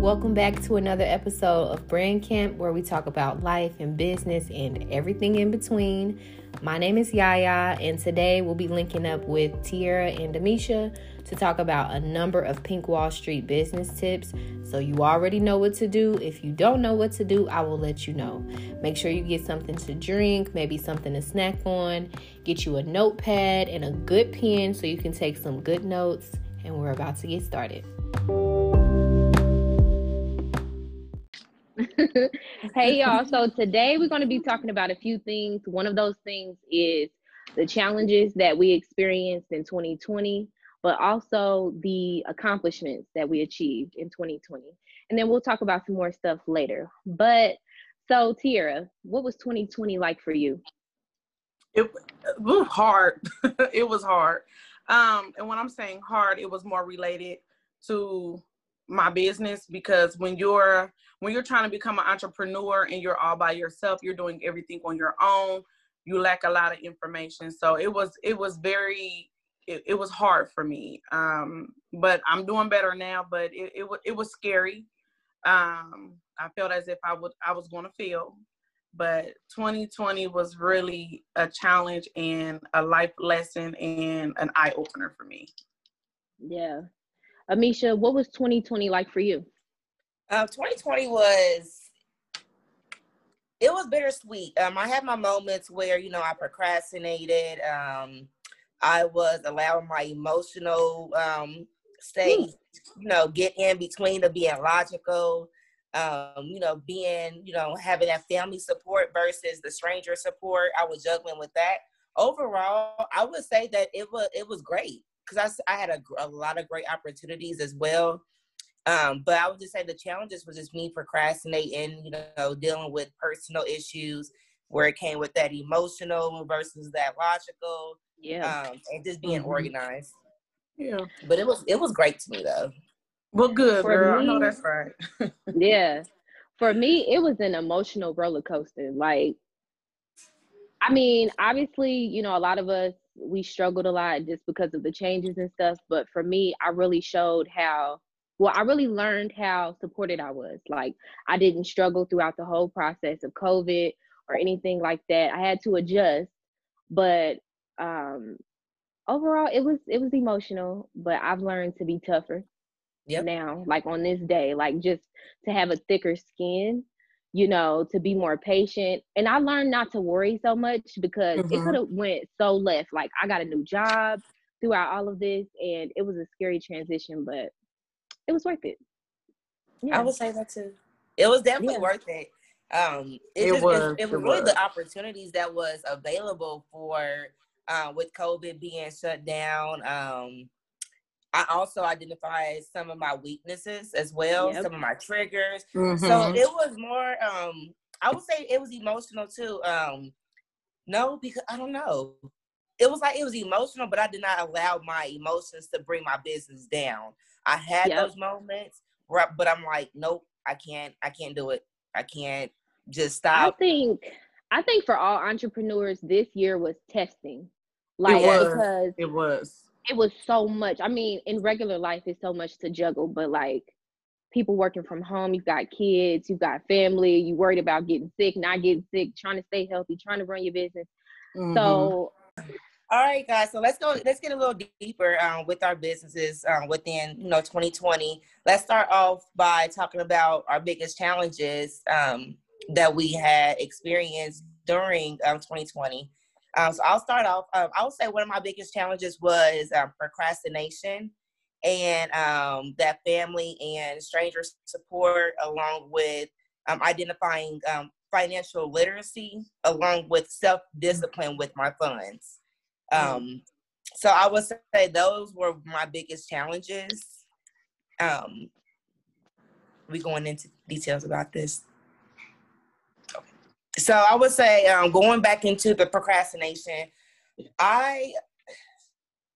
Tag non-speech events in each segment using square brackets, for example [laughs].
welcome back to another episode of Brand Camp where we talk about life and business and everything in between. My name is Yaya, and today we'll be linking up with Tiarra and Demisha to talk about a number of Pink Wall Street business tips. So you already know what to do. If you don't know what to do, I will let you know. Make sure you get something to drink, maybe something to snack on, get you a notepad and a good pen so you can take some good notes. And we're about to get started. Hey y'all. So today we're going to be talking about a few things. One of those things is the challenges that we experienced in 2020 but also the accomplishments that we achieved in 2020 and then we'll talk about some more stuff later. But so Tiarra, what was 2020 like for you? It, it was hard. [laughs] It was hard. Um and when i'm saying hard it was more related to my business because when you're when you're trying to become an entrepreneur and you're all by yourself you're doing everything on your own you lack a lot of information. So it was it was very it, it was hard for me. Um but i'm doing better now but it, it, it was scary. Um i felt as if i would i was going to fail but 2020 was really a challenge and a life lesson and an eye opener for me. Yeah Ameisha, what was 2020 like for you? Uh, 2020 was it was bittersweet. Um, I had my moments where you know I procrastinated. Um, I was allowing my emotional um, state, you know, get in between of being logical. Um, you know, being you know having that family support versus the stranger support. I was juggling with that. Overall, I would say that it was it was great because I, I had a, a lot of great opportunities as well. Um, but I would just say the challenges was just me procrastinating, you know, dealing with personal issues where it came with that emotional versus that logical. Yeah. Um, and just being mm-hmm. organized. Yeah. But it was it was great to me though. Well good, For girl. Me, I know that's right. [laughs] yeah. For me, it was an emotional roller coaster. Like I mean, obviously, you know, a lot of us we struggled a lot just because of the changes and stuff. But for me, I really showed how well, I really learned how supported I was. Like I didn't struggle throughout the whole process of COVID or anything like that. I had to adjust, but um overall it was it was emotional, but I've learned to be tougher yep. now, like on this day, like just to have a thicker skin you know, to be more patient. And I learned not to worry so much because mm-hmm. it could have went so left. Like I got a new job throughout all of this and it was a scary transition, but it was worth it. Yeah. I would say that too. It was definitely yeah. worth it. Um it, it just, was, it, it was really was. the opportunities that was available for uh, with COVID being shut down. Um I also identified some of my weaknesses as well, yep. some of my triggers. Mm-hmm. So it was more um I would say it was emotional too. Um no, because I don't know. It was like it was emotional, but I did not allow my emotions to bring my business down. I had yep. those moments where, but I'm like, nope, I can't, I can't do it. I can't just stop. I think, I think for all entrepreneurs, this year was testing. Like it was, because it was it was so much. I mean, in regular life, it's so much to juggle, but like people working from home, you've got kids, you've got family, you worried about getting sick, not getting sick, trying to stay healthy, trying to run your business. Mm-hmm. So, all right, guys. So let's go. Let's get a little deeper um, with our businesses um, within you know 2020. Let's start off by talking about our biggest challenges um, that we had experienced during 2020. Um, so I'll start off. Um, I would say one of my biggest challenges was um, procrastination and um, that family and stranger support, along with um, identifying um, financial literacy, along with self discipline with my funds. so I would say those were my biggest challenges. we going into details about this. So I would say um, going back into the procrastination, I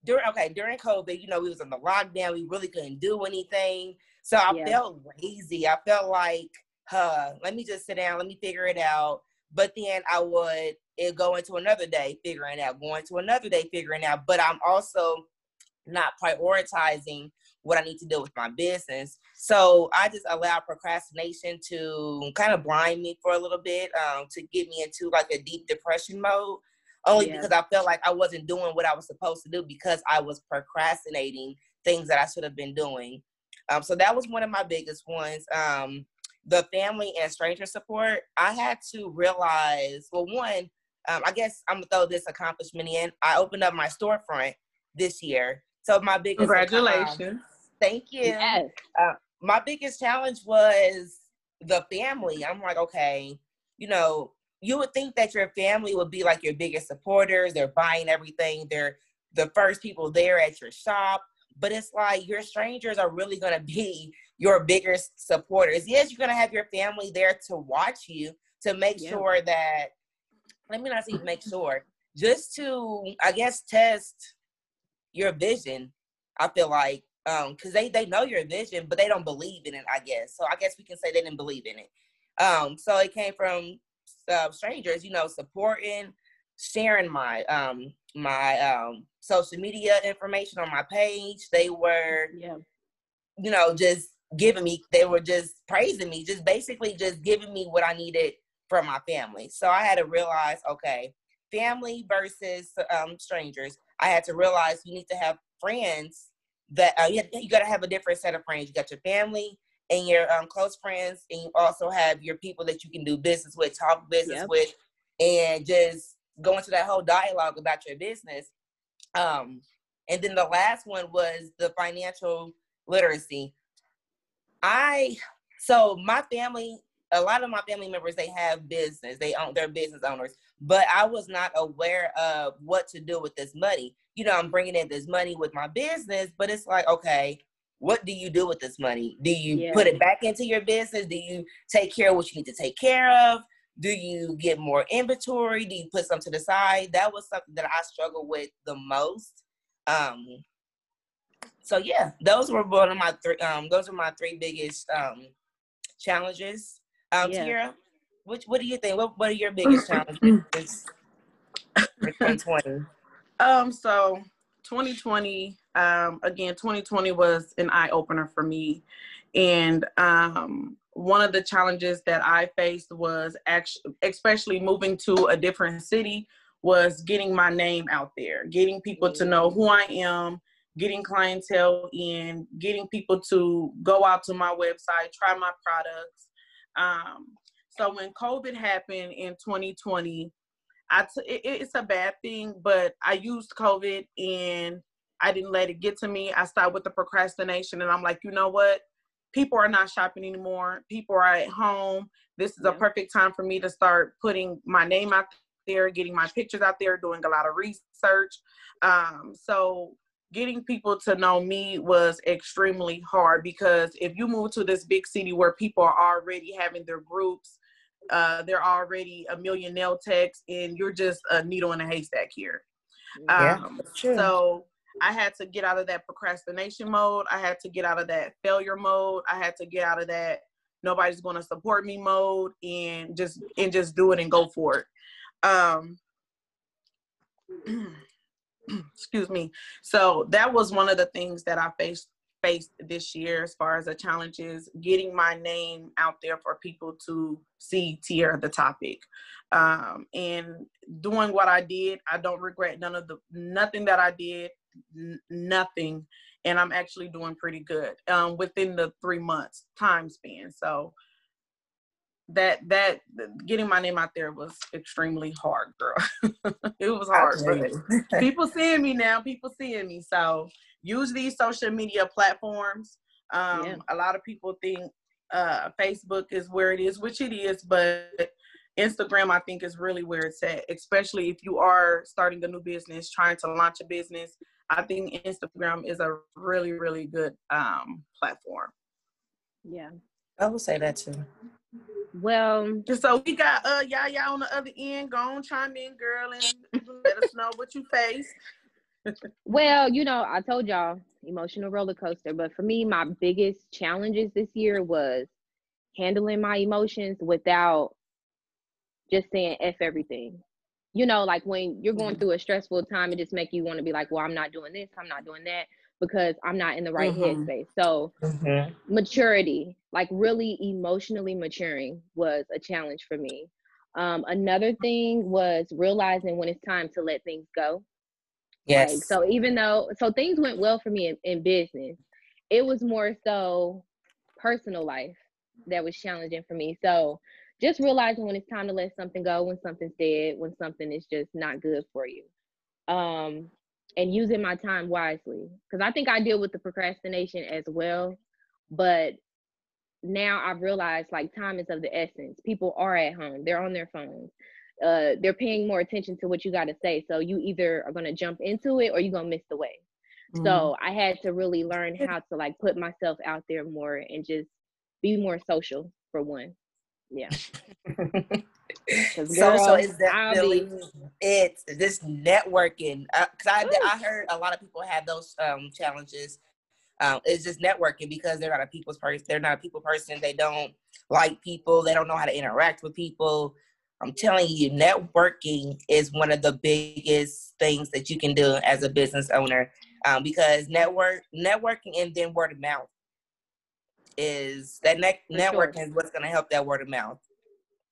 during okay during COVID, you know, we was in the lockdown. We really couldn't do anything. So I yeah. felt lazy. I felt like, huh, let me just sit down. Let me figure it out. But then I would it go into another day figuring out, going to another day figuring out. But I'm also not prioritizing what I need to do with my business. So I just allowed procrastination to kind of blind me for a little bit, um, to get me into like a deep depression mode. Only yeah. because I felt like I wasn't doing what I was supposed to do because I was procrastinating things that I should have been doing. Um, so that was one of my biggest ones. Um, the family and stranger support. I had to realize, well, one, um, I guess I'm gonna throw this accomplishment in. I opened up my storefront this year. So my biggest congratulations. Thank you. Yes. Uh, my biggest challenge was the family. I'm like, okay, you know, you would think that your family would be like your biggest supporters. They're buying everything. They're the first people there at your shop. But it's like your strangers are really gonna be [laughs] your biggest supporters. Yes, you're gonna have your family there to watch you to make yeah. sure that let me not say make sure, just to I guess test your vision. I feel like um because they they know your vision, but they don't believe in it. I guess so. I guess we can say they didn't believe in it. Um, so it came from uh, strangers, you know, supporting, sharing my um my um social media information on my page. They were, yeah. you know, just giving me. They were just praising me, just basically just giving me what I needed from my family. So I had to realize, okay, family versus um, strangers. I had to realize you need to have friends that uh, you, you got to have a different set of friends. You got your family and your um, close friends, and you also have your people that you can do business with, talk business yep. with, and just go into that whole dialogue about your business. Um, and then the last one was the financial literacy. I so my family a lot of my family members they have business they own their business owners but i was not aware of what to do with this money you know i'm bringing in this money with my business but it's like okay what do you do with this money do you yeah. put it back into your business do you take care of what you need to take care of do you get more inventory do you put some to the side that was something that i struggled with the most um so yeah those were one of my three um those are my three biggest um challenges um, yeah. Tiarra, which what do you think? What what are your [clears throat] biggest challenges for 2020? Um, so 2020, um, again, 2020 was an eye opener for me, and um, one of the challenges that I faced was actually, especially moving to a different city, was getting my name out there, getting people to know who I am, getting clientele in, getting people to go out to my website, try my products, um, so when COVID happened in 2020, I t- it, it's a bad thing, but I used COVID and I didn't let it get to me. I started with the procrastination, and I'm like, you know what? People are not shopping anymore. People are at home. This is yeah. a perfect time for me to start putting my name out there, getting my pictures out there, doing a lot of research. Um, so getting people to know me was extremely hard because if you move to this big city where people are already having their groups, uh, they're already a million nail techs, and you're just a needle in a haystack here. Yeah, um, so I had to get out of that procrastination mode. I had to get out of that failure mode. I had to get out of that nobody's going to support me mode and just and just do it and go for it. Um, [clears throat] excuse me so that was one of the things that i faced faced this year as far as the challenges getting my name out there for people to see Tiarra the topic um, and doing what i did i don't regret none of the nothing that i did n- nothing and i'm actually doing pretty good um, within the three months time span so that that getting my name out there was extremely hard, girl. [laughs] it was hard. [laughs] People seeing me now, people seeing me. So use these social media platforms. Um, yeah. A lot of people think uh, Facebook is where it is, which it is, but Instagram, I think, is really where it's at, especially if you are starting a new business, trying to launch a business. I think Instagram is a really, really good um, platform. Yeah. I will say that too. Well, so we got uh y'all y'all on the other end. Go on, chime in, girl, and let us know what you face. Well, you know, I told y'all emotional roller coaster, but for me, my biggest challenges this year was handling my emotions without just saying f everything. You know, like when you're going mm-hmm. through a stressful time, it just make you want to be like, well, I'm not doing this, I'm not doing that. because I'm not in the right mm-hmm. headspace. So mm-hmm. maturity, like really emotionally maturing was a challenge for me. Um, another thing was realizing when it's time to let things go. Yes. Like, so even though so things went well for me in, in business, it was more so personal life that was challenging for me. So just realizing when it's time to let something go, when something's dead, when something is just not good for you. Um, and using my time wisely. Because I think I deal with the procrastination as well. But now I've realized like time is of the essence. People are at home, they're on their phones. Uh, they're paying more attention to what you got to say. So you either are going to jump into it or you're going to miss the way. Mm-hmm. So I had to really learn how to like put myself out there more and just be more social for one. Yeah. [laughs] social is definitely it's this networking because uh, I, I heard a lot of people have those um, challenges um, it's just networking because they're not a people's person they're not a people person they don't like people they don't know how to interact with people i'm telling you networking is one of the biggest things that you can do as a business owner um, because network networking and then word of mouth is that ne- networking sure. is what's going to help that word of mouth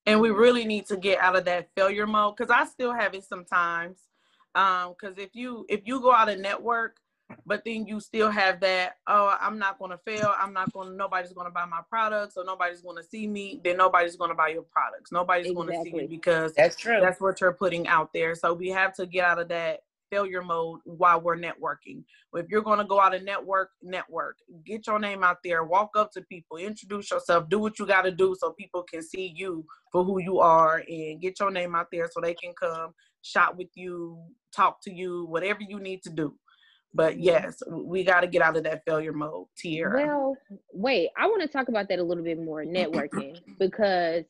and we really need to get out of that failure mode because i still have it sometimes um because if you if you go out and network but then you still have that oh i'm not going to fail i'm not going to nobody's going to buy my products or nobody's going to see me then nobody's going to buy your products nobody's exactly. going to see you because that's true that's what you're putting out there so we have to get out of that failure mode while we're networking. If you're going to go out and network, network. Get your name out there. Walk up to people. Introduce yourself. Do what you got to do so people can see you for who you are and get your name out there so they can come shop with you, talk to you, whatever you need to do. But yes, we got to get out of that failure mode, Tiarra. Well, wait, I want to talk about that a little bit more networking [clears throat] because,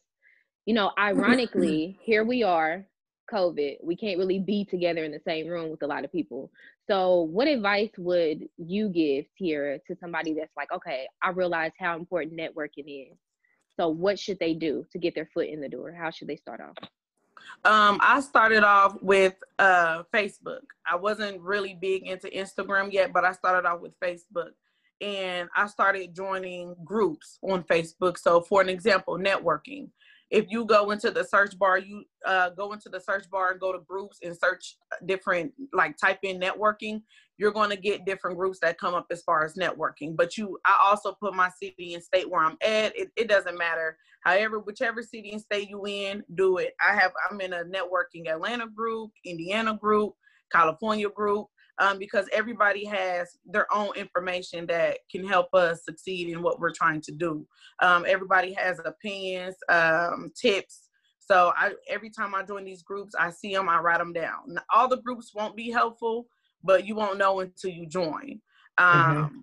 you know, ironically, here we are COVID, we can't really be together in the same room with a lot of people. So, what advice would you give, Tiarra, to somebody that's like, okay, I realize how important networking is. So, what should they do to get their foot in the door? How should they start off? Um, I started off with uh, Facebook. I wasn't really big into Instagram yet, but I started off with Facebook. And I started joining groups on Facebook. So, for an example, networking if you go into the search bar, you uh, go into the search bar and go to groups and search different, like type in networking, you're going to get different groups that come up as far as networking. But you, I also put my city and state where I'm at. It, it doesn't matter. However, whichever city and state you in, do it. I have, I'm in a networking Atlanta group, Indiana group, California group um, because everybody has their own information that can help us succeed in what we're trying to do. Um, everybody has opinions, um, tips. So I, every time I join these groups, I see them, I write them down. All the groups won't be helpful, but you won't know until you join. Mm-hmm.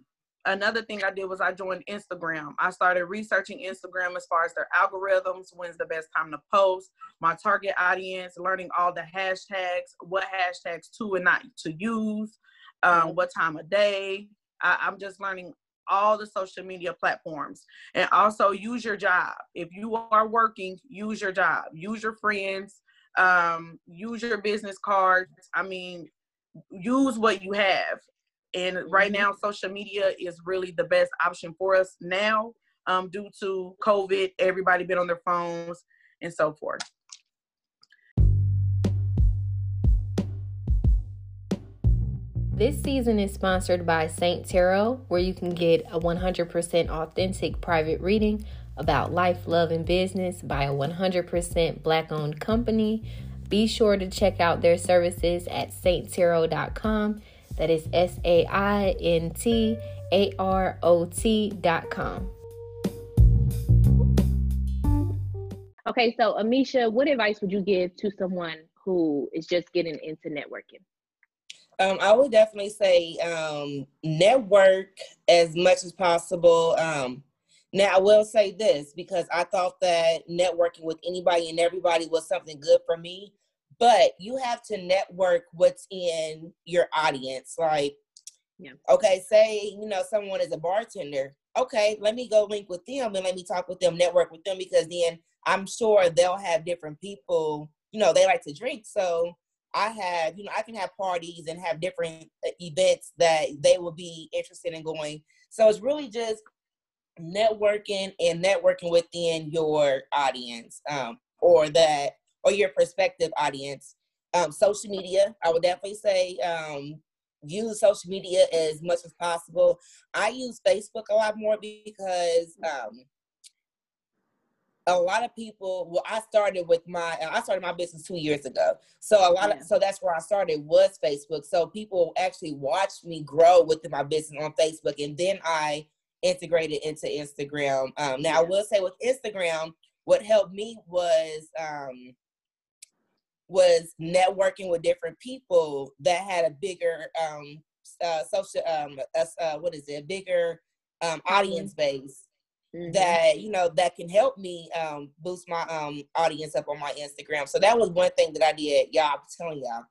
Another thing I did was I joined Instagram. I started researching Instagram as far as their algorithms, when's the best time to post, my target audience, learning all the hashtags, what hashtags to and not to use, um, what time of day. I, I'm just learning all the social media platforms and also use your job. If you are working, use your job, use your friends, um, use your business cards. I mean, use what you have and right mm-hmm. now, social media is really the best option for us now um, due to COVID. Everybody been on their phones and so forth. This season is sponsored by St. Tarot, where you can get a 100% authentic private reading about life, love, and business by a 100% black owned company. Be sure to check out their services at sainttarot.com that is S A I N T A R O T dot com. Okay, so Ameisha, what advice would you give to someone who is just getting into networking? Um, I would definitely say um, network as much as possible. Um, now, I will say this because I thought that networking with anybody and everybody was something good for me but you have to network what's in your audience. Like, yeah. okay, say, you know, someone is a bartender. Okay, let me go link with them and let me talk with them, network with them, because then I'm sure they'll have different people, you know, they like to drink. So I have, you know, I can have parties and have different uh, events that they will be interested in going. So it's really just networking and networking within your audience um, or that or your prospective audience. Um, social media, I would definitely say um, use social media as much as possible. I use Facebook a lot more because um, a lot of people well i started with my i started my business two years ago so a lot yeah. of so that's where i started was facebook so people actually watched me grow within my business on facebook and then i integrated into instagram um, now yeah. i will say with instagram what helped me was um, was networking with different people that had a bigger um, uh, social um, uh, what is it a bigger um, audience base mm-hmm. that you know that can help me um, boost my um, audience up on my Instagram. So that was one thing that I did. Y'all, I'm telling y'all,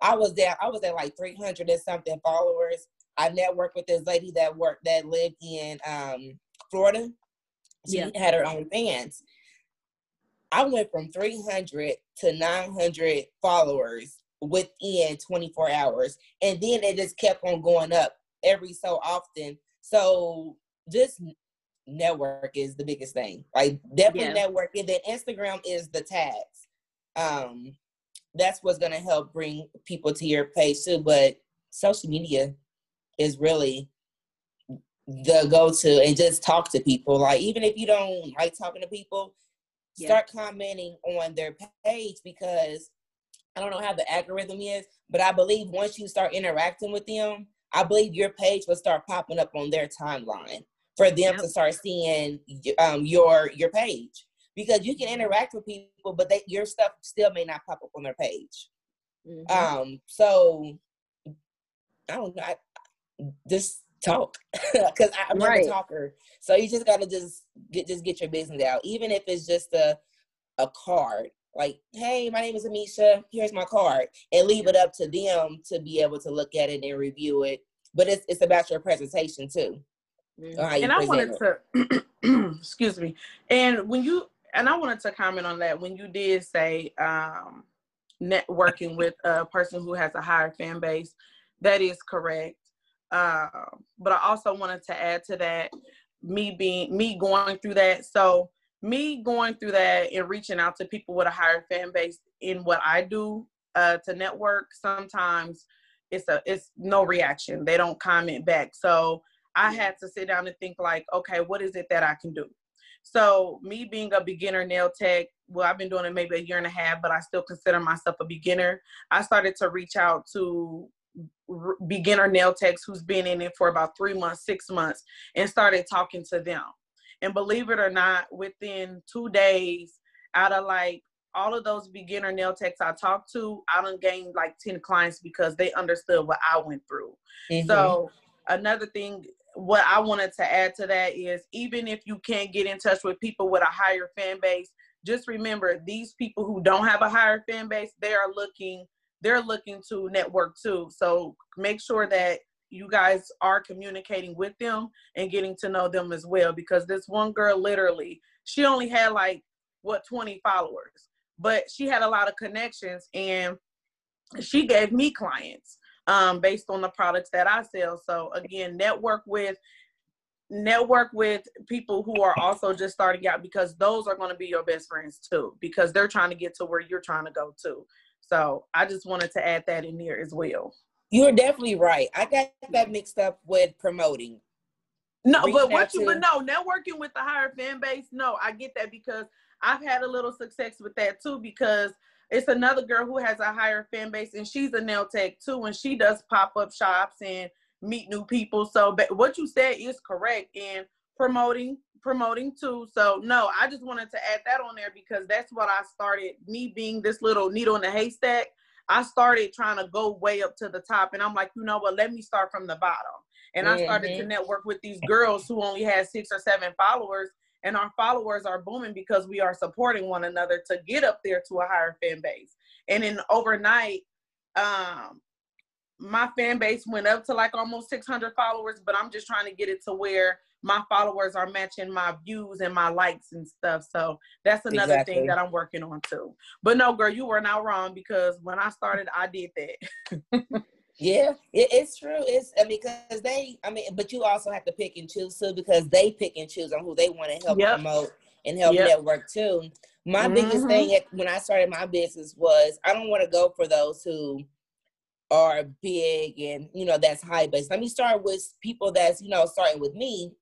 I was there. I was at like 300 and something followers. I networked with this lady that worked that lived in um, Florida. She yeah. had her own fans. I went from 300 to 900 followers within 24 hours. And then it just kept on going up every so often. So just network is the biggest thing. Like definitely yeah. networking. Then Instagram is the tags. Um, that's what's gonna help bring people to your page too. But social media is really the go-to and just talk to people. Like even if you don't like talking to people, yeah. start commenting on their page because I don't know how the algorithm is, but I believe once you start interacting with them, I believe your page will start popping up on their timeline for them yep. to start seeing um, your your page because you can interact with people, but they, your stuff still may not pop up on their page. Mm-hmm. Um, so I don't know. I, just talk [laughs] because I'm not right. a talker. So you just gotta just get just get your business out, even if it's just a a card. Like, hey, my name is Ameisha. Here's my card, and leave it up to them to be able to look at it and review it. But it's it's about your presentation too. Mm-hmm. And I wanted to, [clears throat] excuse me. And when you, and I wanted to comment on that when you did say um, networking with a person who has a higher fan base, that is correct. Uh, but I also wanted to add to that me being me going through that. So me going through that and reaching out to people with a higher fan base in what I do uh, to network, sometimes it's a it's no reaction. They don't comment back. So I had to sit down and think like, okay, what is it that I can do? So me being a beginner nail tech, well, I've been doing it maybe a year and a half, but I still consider myself a beginner. I started to reach out to beginner nail techs who's been in it for about three months, six months, and started talking to them. And believe it or not, within two days, out of like all of those beginner nail techs I talked to, I done gained like 10 clients because they understood what I went through. Mm-hmm. So another thing what I wanted to add to that is even if you can't get in touch with people with a higher fan base, just remember these people who don't have a higher fan base, they are looking they're looking to network too. So make sure that you guys are communicating with them and getting to know them as well because this one girl literally she only had like what 20 followers but she had a lot of connections and she gave me clients um, based on the products that I sell. So again, network with network with people who are also just starting out because those are going to be your best friends too because they're trying to get to where you're trying to go to. So I just wanted to add that in here as well. You're definitely right. I got that mixed up with promoting. No, but what you to... but no, networking with the higher fan base, no, I get that because I've had a little success with that too because it's another girl who has a higher fan base and she's a nail tech too and she does pop-up shops and meet new people so but what you said is correct in promoting promoting too so no i just wanted to add that on there because that's what i started me being this little needle in the haystack i started trying to go way up to the top and i'm like you know what let me start from the bottom and mm-hmm. i started to network with these girls who only had six or seven followers and our followers are booming because we are supporting one another to get up there to a higher fan base. And then overnight, um, my fan base went up to like almost 600 followers, but I'm just trying to get it to where my followers are matching my views and my likes and stuff. So that's another exactly. thing that I'm working on too. But no, girl, you were not wrong because when I started, I did that. [laughs] yeah, it, it's true. It's I mean because they, I mean, but you also have to pick and choose too because they pick and choose on who they want to help yep. promote and help yep. network too. My mm-hmm. biggest thing when I started my business was I don't want to go for those who are big and you know that's high base. Let me start with people that's you know starting with me,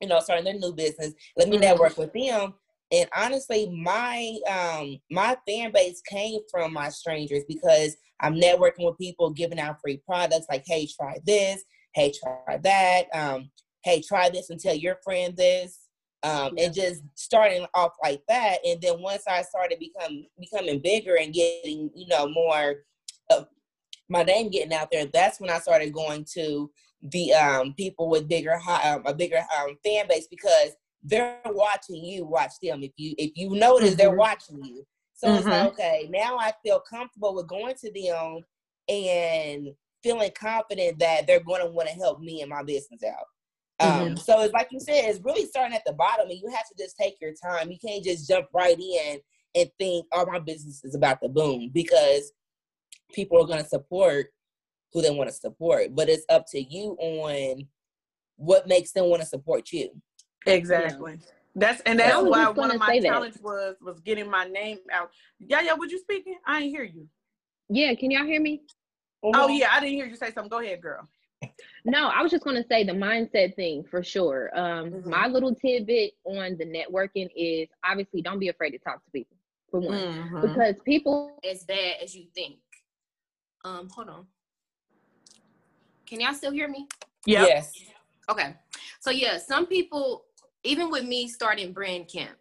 you know starting their new business. Let me mm-hmm. network with them. And honestly, my um my fan base came from my strangers because I'm networking with people, giving out free products like, hey, try this, hey, try that, um, hey, try this and tell your friend this. Um, yeah. and just starting off like that. And then once I started become becoming bigger and getting, you know, more my name getting out there, that's when I started going to the um, people with bigger um, a bigger um, fan base because they're watching you watch them. If you if you notice, mm-hmm. they're watching you. So mm-hmm. it's like, mm-hmm. okay, now I feel comfortable with going to them and feeling confident that they're going to want to help me and my business out. Um, mm-hmm. So it's like you said, it's really starting at the bottom, and you have to just take your time. You can't just jump right in and think, "Oh, my business is about to boom," because people are going to support who they want to support, but it's up to you on what makes them want to support you. Exactly. Yeah. That's and that's why one of my challenges was was getting my name out. Yeah, yeah. Was you speaking? I ain't hear you. Yeah, can y'all hear me? Oh yeah, I didn't hear you say something. Go ahead, girl. [laughs] No, I was just gonna say the mindset thing for sure. Um, mm-hmm. my little tidbit on the networking is obviously don't be afraid to talk to people for one, mm-hmm. because people as bad as you think. Um, hold on. Can y'all still hear me? Yep. Yes. Okay. So yeah, some people, even with me starting brand camp,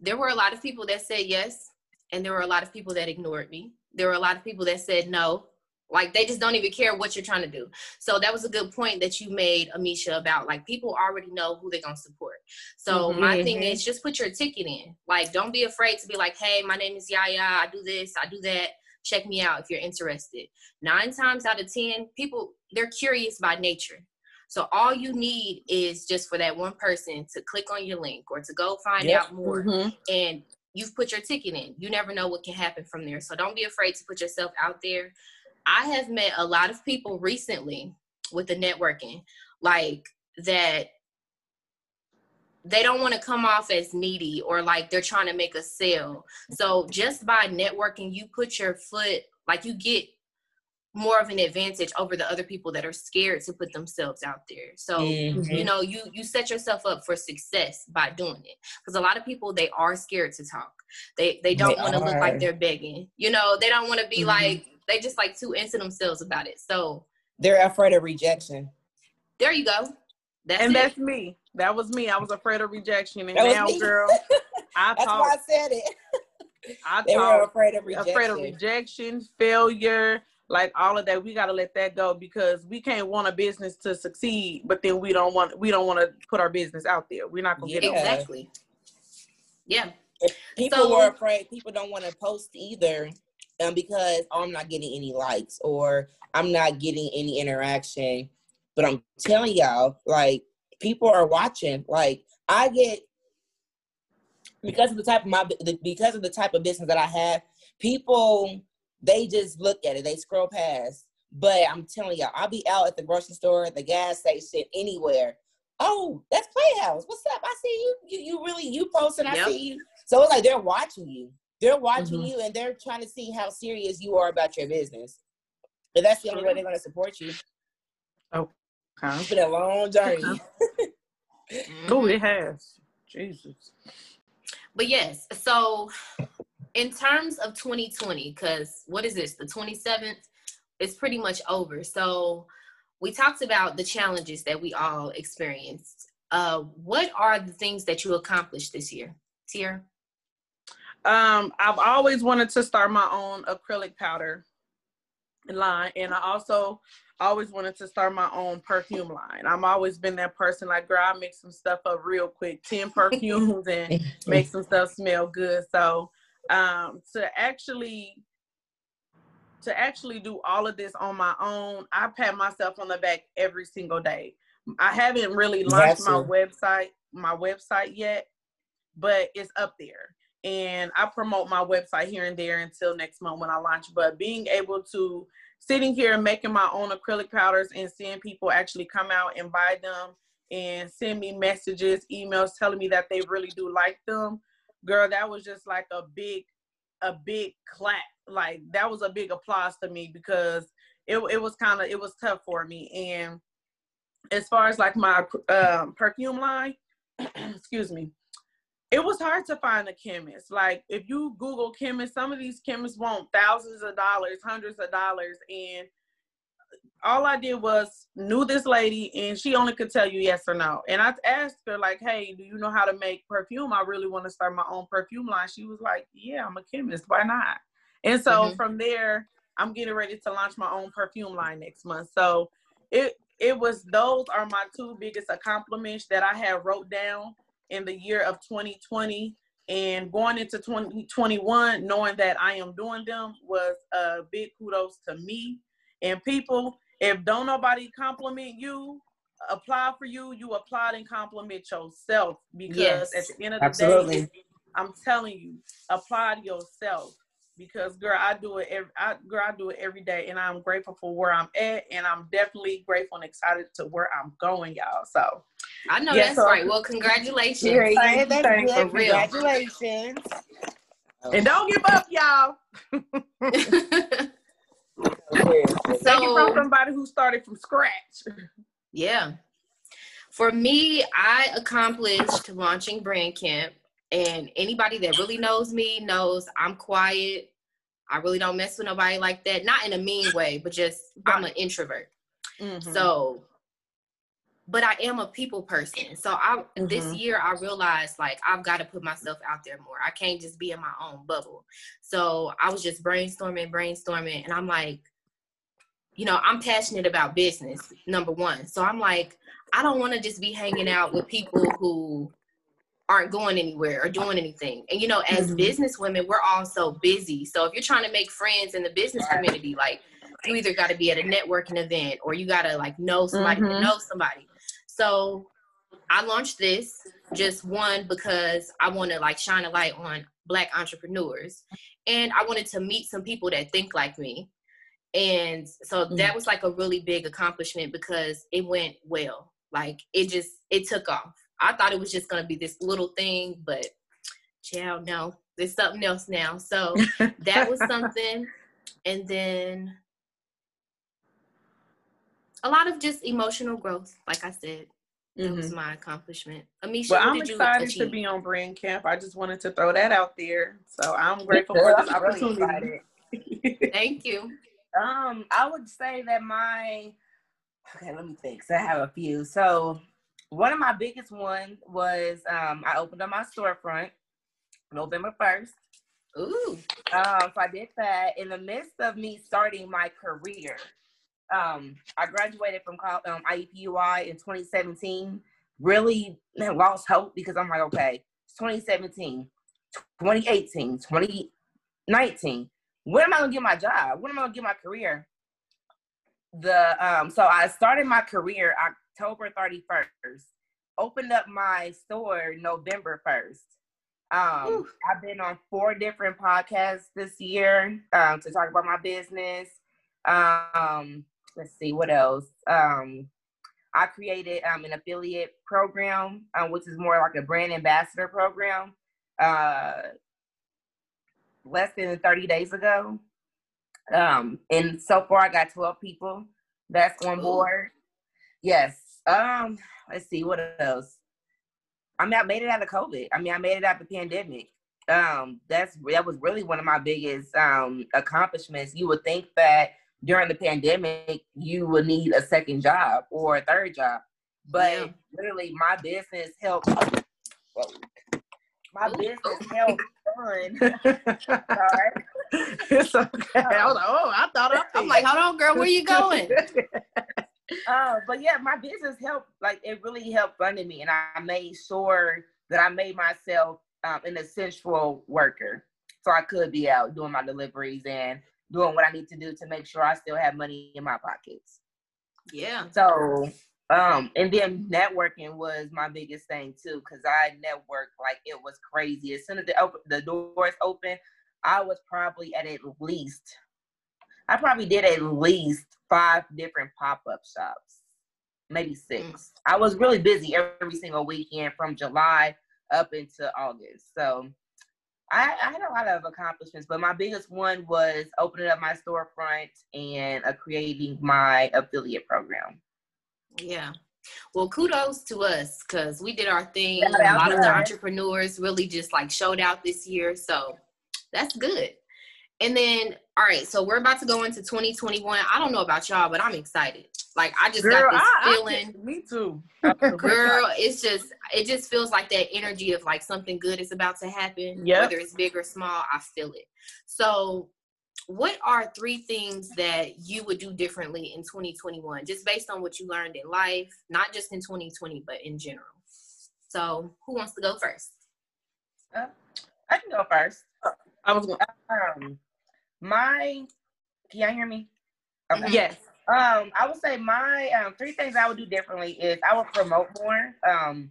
there were a lot of people that said yes, and there were a lot of people that ignored me. There were a lot of people that said no. Like they just don't even care what you're trying to do. So that was a good point that you made, Ameisha, about like people already know who they're gonna support. So mm-hmm. my thing is just put your ticket in. Like don't be afraid to be like, hey, my name is Yaya, I do this, I do that check me out if you're interested. Nine times out of 10, people, they're curious by nature. So all you need is just for that one person to click on your link or to go find yep. out more. Mm-hmm. And you've put your ticket in. You never know what can happen from there. So don't be afraid to put yourself out there. I have met a lot of people recently with the networking, like that they don't want to come off as needy or like they're trying to make a sale. So just by networking, you put your foot like you get more of an advantage over the other people that are scared to put themselves out there. So mm-hmm. you know, you you set yourself up for success by doing it. Because a lot of people they are scared to talk. They they don't want to look like they're begging. You know, they don't want to be mm-hmm. like they just like too into themselves about it. So they're afraid of rejection. There you go. That's and it. that's me. That was me. I was afraid of rejection, and now, girl, [laughs] I that's talk, why I said it. I they talk, were afraid of rejection. Afraid of rejection, failure, like all of that. We got to let that go because we can't want a business to succeed, but then we don't want we don't want to put our business out there. We're not gonna yeah. get it exactly. Yeah. If people so, were afraid. People don't want to post either, um, because oh, I'm not getting any likes or I'm not getting any interaction but I'm telling y'all, like, people are watching. Like, I get because of the type of my because of the type of business that I have, people they just look at it, they scroll past. But I'm telling y'all, I'll be out at the grocery store, the gas station, anywhere. Oh, that's Playhouse. What's up? I see you. You, you really you posting. I yep. see you. So it's like they're watching you. They're watching mm-hmm. you, and they're trying to see how serious you are about your business. And that's the only way they're going to support you. Oh, it's been a long journey. [laughs] oh, it has. Jesus. But yes, so in terms of 2020, because what is this, the 27th? It's pretty much over. So we talked about the challenges that we all experienced. Uh, what are the things that you accomplished this year, Tier? Um, I've always wanted to start my own acrylic powder line, and I also always wanted to start my own perfume line. I'm always been that person like, girl, I make some stuff up real quick, 10 perfumes and [laughs] make some stuff smell good. So um, to actually to actually do all of this on my own, I pat myself on the back every single day. I haven't really launched my website, my website yet, but it's up there. And I promote my website here and there until next month when I launch. But being able to sitting here and making my own acrylic powders and seeing people actually come out and buy them and send me messages, emails telling me that they really do like them, girl, that was just like a big, a big clap. Like that was a big applause to me because it it was kind of it was tough for me. And as far as like my um, perfume line, [clears throat] excuse me, it was hard to find a chemist. Like if you Google chemist, some of these chemists want thousands of dollars, hundreds of dollars, and all I did was knew this lady and she only could tell you yes or no. And I asked her like, "Hey, do you know how to make perfume? I really want to start my own perfume line." She was like, "Yeah, I'm a chemist. Why not?" And so mm-hmm. from there, I'm getting ready to launch my own perfume line next month. So it it was those are my two biggest accomplishments that I have wrote down in the year of 2020 and going into 2021 knowing that I am doing them was a big kudos to me and people if don't nobody compliment you, apply for you, you applaud and compliment yourself because yes, at the end of the absolutely. day, I'm telling you, apply to yourself because girl, I do it. Every, I, girl, I do it every day, and I'm grateful for where I'm at, and I'm definitely grateful and excited to where I'm going, y'all. So I know that's so, right. Well, congratulations. Yeah, thank, thank, thank, Congratulations. And don't give up, y'all. [laughs] so, from somebody who started from scratch. Yeah. For me, I accomplished launching Brand Camp, and anybody that really knows me knows I'm quiet. I really don't mess with nobody like that. Not in a mean way, but just I'm an introvert. Mm-hmm. So but I am a people person. So I mm-hmm. this year I realized like I've got to put myself out there more. I can't just be in my own bubble. So I was just brainstorming, brainstorming, and I'm like, you know, I'm passionate about business, number one. So I'm like, I don't want to just be hanging out with people who aren't going anywhere or doing anything. And you know, as mm-hmm. business women, we're all so busy. So if you're trying to make friends in the business community, like you either got to be at a networking event or you got to like know somebody mm-hmm. to know somebody. So I launched this just one because I want to like shine a light on black entrepreneurs and I wanted to meet some people that think like me. And so mm. that was like a really big accomplishment because it went well. Like it just it took off. I thought it was just gonna be this little thing, but child, no, there's something else now. So [laughs] that was something. And then a lot of just emotional growth, like I said. That mm-hmm. was my accomplishment. Ameisha, well, I'm excited to be on Brand Camp. I just wanted to throw that out there. So I'm grateful for this opportunity. Really [laughs] Thank you. Um, I would say that my okay, let me think. So I have a few. So one of my biggest ones was um I opened up my storefront November 1st. Ooh. Um, so I did that in the midst of me starting my career. Um, I graduated from um, IUPUI in 2017. Really lost hope because I'm like, okay, it's 2017, 2018, 2019 when am I gonna get my job? When am I gonna get my career? The um, so I started my career October 31st, opened up my store November 1st. Um, I've been on four different podcasts this year um, to talk about my business. Um, let's see what else. Um, I created um, an affiliate program, um, which is more like a brand ambassador program. Uh, less than 30 days ago. Um, and so far I got 12 people that's on board. Yes. Um, let's see what else. I mean, I made it out of COVID. I mean, I made it out the pandemic. Um, that's that was really one of my biggest um accomplishments. You would think that during the pandemic you would need a second job or a third job, but yeah. literally my business helped. My business helped fun. [laughs] Sorry. It's okay. I was like, oh, I thought I am like, hold on, girl, where you [laughs] going? uh, but yeah, my business helped. Like, it really helped funding me, and I made sure that I made myself um, an essential worker, so I could be out doing my deliveries and doing what I need to do to make sure I still have money in my pockets. Yeah. So, um, and then networking was my biggest thing too, because I networked like it was crazy. As soon as the open, the doors open, I was probably at at least, I probably did at least five different pop up shops, maybe six. Mm. I was really busy every single weekend from July up into August. So I, I, had a lot of accomplishments, but my biggest one was opening up my storefront and uh, creating my affiliate program. Yeah. Well, kudos to us because we did our thing. a lot of the entrepreneurs really just like showed out this year. So that's good. And then, all right, so we're about to go into 2021. I don't know about y'all, but I'm excited. Like I just [laughs] Girl, got this I, feeling. I, me too. Girl, it's just it just feels like that energy of like something good is about to happen. Yep. Whether it's big or small, I feel it. So what are three things that you would do differently in 2021 just based on what you learned in life not just in 2020 but in general so who wants to go first uh, i can go first i was going um, my can y'all hear me okay. yes um, I would say my um, three things I would do differently is I would promote more. Um,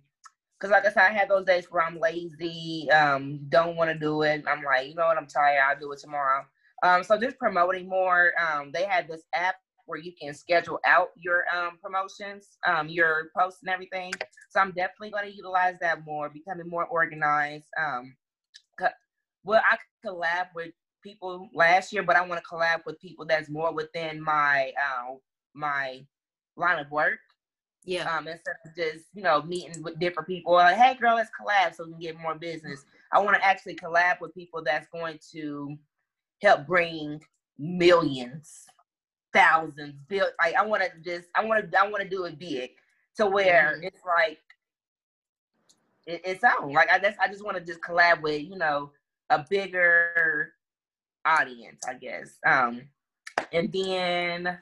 because like I said, I had those days where I'm lazy, um, don't want to do it. I'm like, you know what, I'm tired. I'll do it tomorrow. Um, so just promoting more. Um, they had this app where you can schedule out your um promotions, um, your posts and everything. So I'm definitely going to utilize that more, becoming more organized. Um, well, I collab with people last year, but I want to collab with people that's more within my uh, my line of work. Yeah. Um, instead of just you know meeting with different people, like, hey girl, let's collab so we can get more business. I want to actually collab with people that's going to help bring millions, thousands, bill. Like I want to just, I want to, I want to do it big to where mm-hmm. it's like it, it's on. Like I just, I just want to just collab with you know a bigger audience, I guess. Um, and then,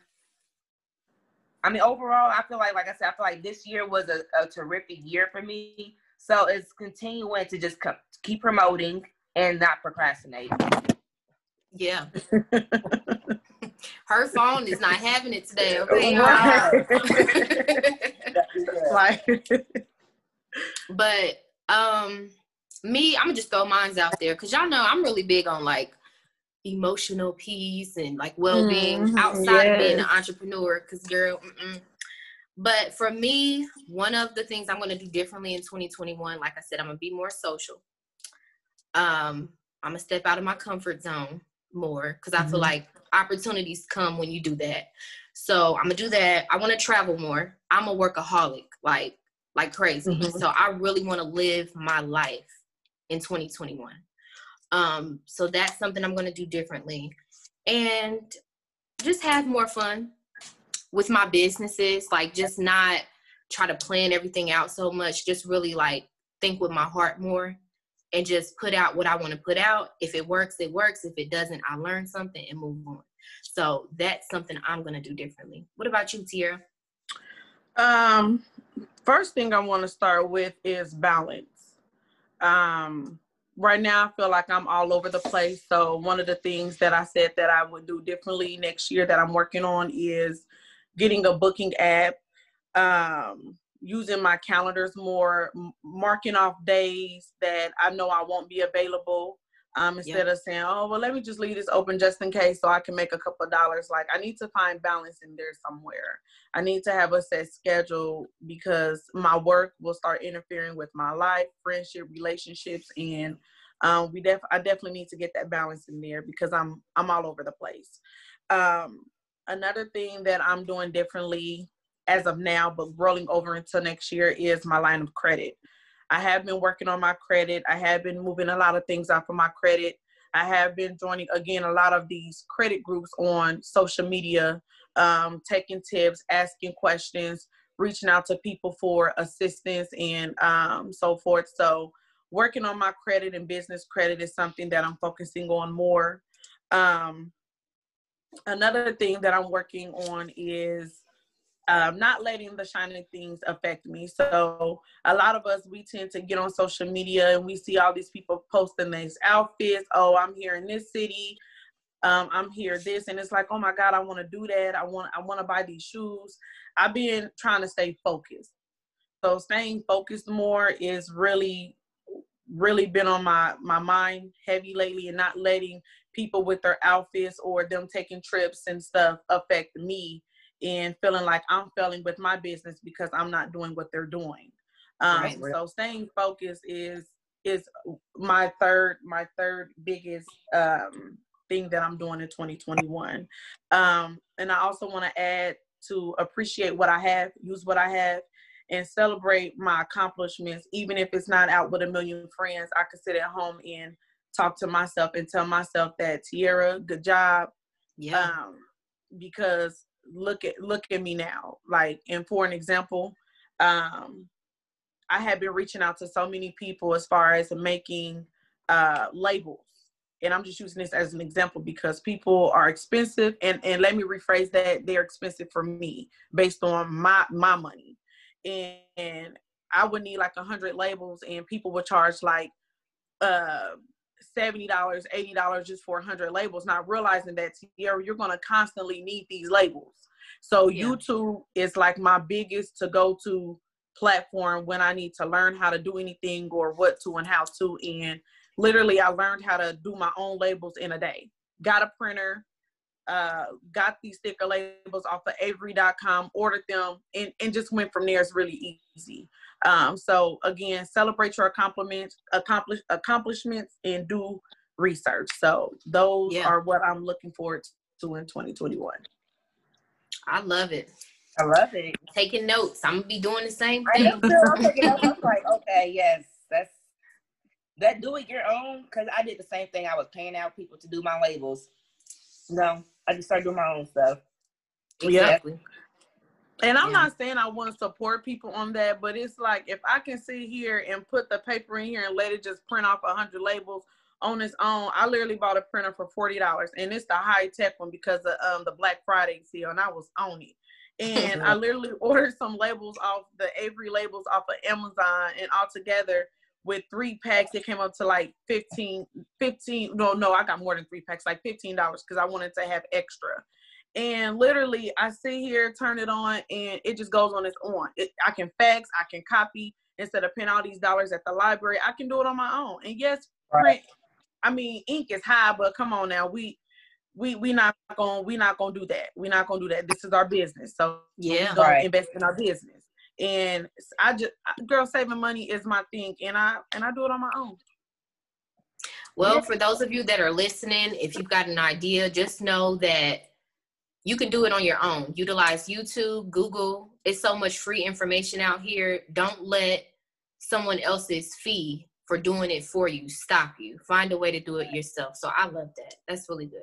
I mean, overall, I feel like, like I said, I feel like this year was a, a terrific year for me. So it's continuing to just keep promoting and not procrastinating. Yeah. [laughs] Her phone is not having it today, okay? Right. [laughs] but um me, I'm gonna just throw mines out there because y'all know I'm really big on like emotional peace and like well-being mm-hmm. outside yes. of being an entrepreneur because girl mm-mm. but for me one of the things i'm going to do differently in 2021 like i said i'm going to be more social um i'm going to step out of my comfort zone more because i mm-hmm. feel like opportunities come when you do that. So i'm to do that. I want to travel more. I'm a workaholic like like crazy. Mm-hmm. so i really want to live my life in 2021 um, so that's something I'm to do differently. And just have more fun with my businesses, like just not try to plan everything out so much, just really like think with my heart more and just put out what I want to put out. If it works, it works. If it doesn't, I learn something and move on. So that's something I'm going to do differently. What about you, Tiarra? Um, first thing I want to start with is balance. Um, right now I feel like I'm all over the place. So one of the things that I said that I would do differently next year that I'm working on is getting a booking app, um, using my calendars more, marking off days that I know I won't be available. Um, instead yep. of saying, "Oh, well, let me just leave this open just in case, so I can make a couple of dollars." Like, I need to find balance in there somewhere. I need to have a set schedule because my work will start interfering with my life, friendship, relationships, and um, we def I definitely need to get that balance in there because I'm I'm all over the place. Um, another thing that I'm doing differently as of now, but rolling over until next year is my line of credit. I have been working on my credit. I have been moving a lot of things out for my credit. I have been joining again a lot of these credit groups on social media, um, taking tips, asking questions, reaching out to people for assistance and um, so forth. So, working on my credit and business credit is something that I'm focusing on more. Um, another thing that I'm working on is um, not letting the shiny things affect me. So a lot of us we tend to get on social media and we see all these people posting these outfits. Oh, I'm here in this city. Um, I'm here this and it's like, oh my God, I want to do that. I want I want to buy these shoes. I've been trying to stay focused. So staying focused more is really really been on my my mind heavy lately and not letting people with their outfits or them taking trips and stuff affect me and feeling like I'm failing with my business because I'm not doing what they're doing. Um, right. So staying focused is is my third my third biggest um, thing that I'm doing in 2021. Um, and I also want to add to appreciate what I have, use what I have, and celebrate my accomplishments, even if it's not out with a million friends. I can sit at home and talk to myself and tell myself that Tiarra, good job. Yeah. Um, because look at look at me now. Like, and for an example, um, I have been reaching out to so many people as far as making uh, labels. And I'm just using this as an example because people are expensive and, and let me rephrase that they're expensive for me based on my my money. And, and I would need like a hundred labels and people would charge like uh $70, $80 just for 100 labels, not realizing that you're, you're going to constantly need these labels. So yeah. YouTube is like my biggest to go to platform when I need to learn how to do anything or what to and how to. And literally, I learned how to do my own labels in a day. Got a printer, uh, got these sticker labels off of Avery.com, ordered them, and, and just went from there. It's really easy. Um, so again, celebrate your accomplishments, accomplish accomplishments, and do research. So those yeah. are what I'm looking forward to in 2021. I love it. I love it. Taking notes. I'm gonna be doing the same thing. I'm taking notes. I'm [laughs] like, okay, yes, that's that. Do it your own because I did the same thing. I was paying out people to do my labels. No, I just started doing my own stuff. Exactly. Yeah. And I'm yeah. not saying I want to support people on that, but it's like if I can sit here and put the paper in here and let it just print off hundred labels on its own. I literally bought a printer for forty dollars, and it's the high tech one because of um, the Black Friday sale, and I was on it. And I [laughs] literally [laughs] ordered some labels off the Avery labels off of Amazon, and altogether with three packs, it came up to like 15, 15. No, no, I got more than three packs, like fifteen dollars because I wanted to have extra. And literally, I sit here, turn it on, and it just goes on its own. It, I can fax, I can copy instead of paying all these dollars at the library. I can do it on my own. And yes, print. I mean, ink is high, but come on now, we we we not gonna we not gonna do that. We're not gonna do that. This is our business, so yeah, we right. invest in our business. And I just girl saving money is my thing, and I and I do it on my own. Well, for those of you that are listening, if you've got an idea, just know that you can do it on your own. Utilize YouTube, Google. It's so much free information out here. Don't let someone else's fee for doing it for you stop you. Find a way to do it yourself. So I love that. That's really good.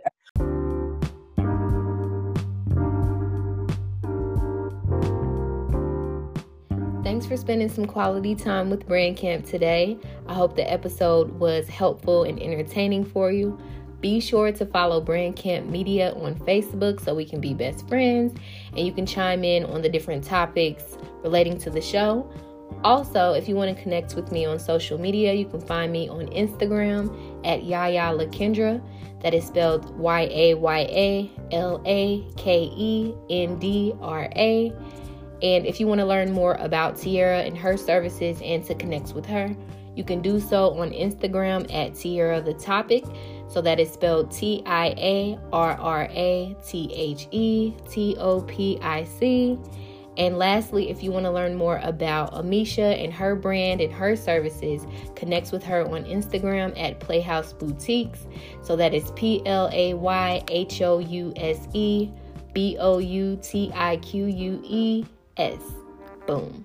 Thanks for spending some quality time with Brand Camp today. I hope the episode was helpful and entertaining for you. Be sure to follow Brand Camp Media on Facebook so we can be best friends and you can chime in on the different topics relating to the show. Also, if you want to connect with me on social media, you can find me on Instagram at Yaya Lakendra. That is spelled Y A Y A L A K E N D R A. And if you want to learn more about Tiarra and her services and to connect with her, you can do so on Instagram at Tiarra the Topic. So that is spelled T I A R R A T H E T O P I C. And lastly, if you want to learn more about Ameisha and her brand and her services, connect with her on Instagram at Playhouse Boutiques. So that is P L A Y H O U S E B O U T I Q U E S. Boom.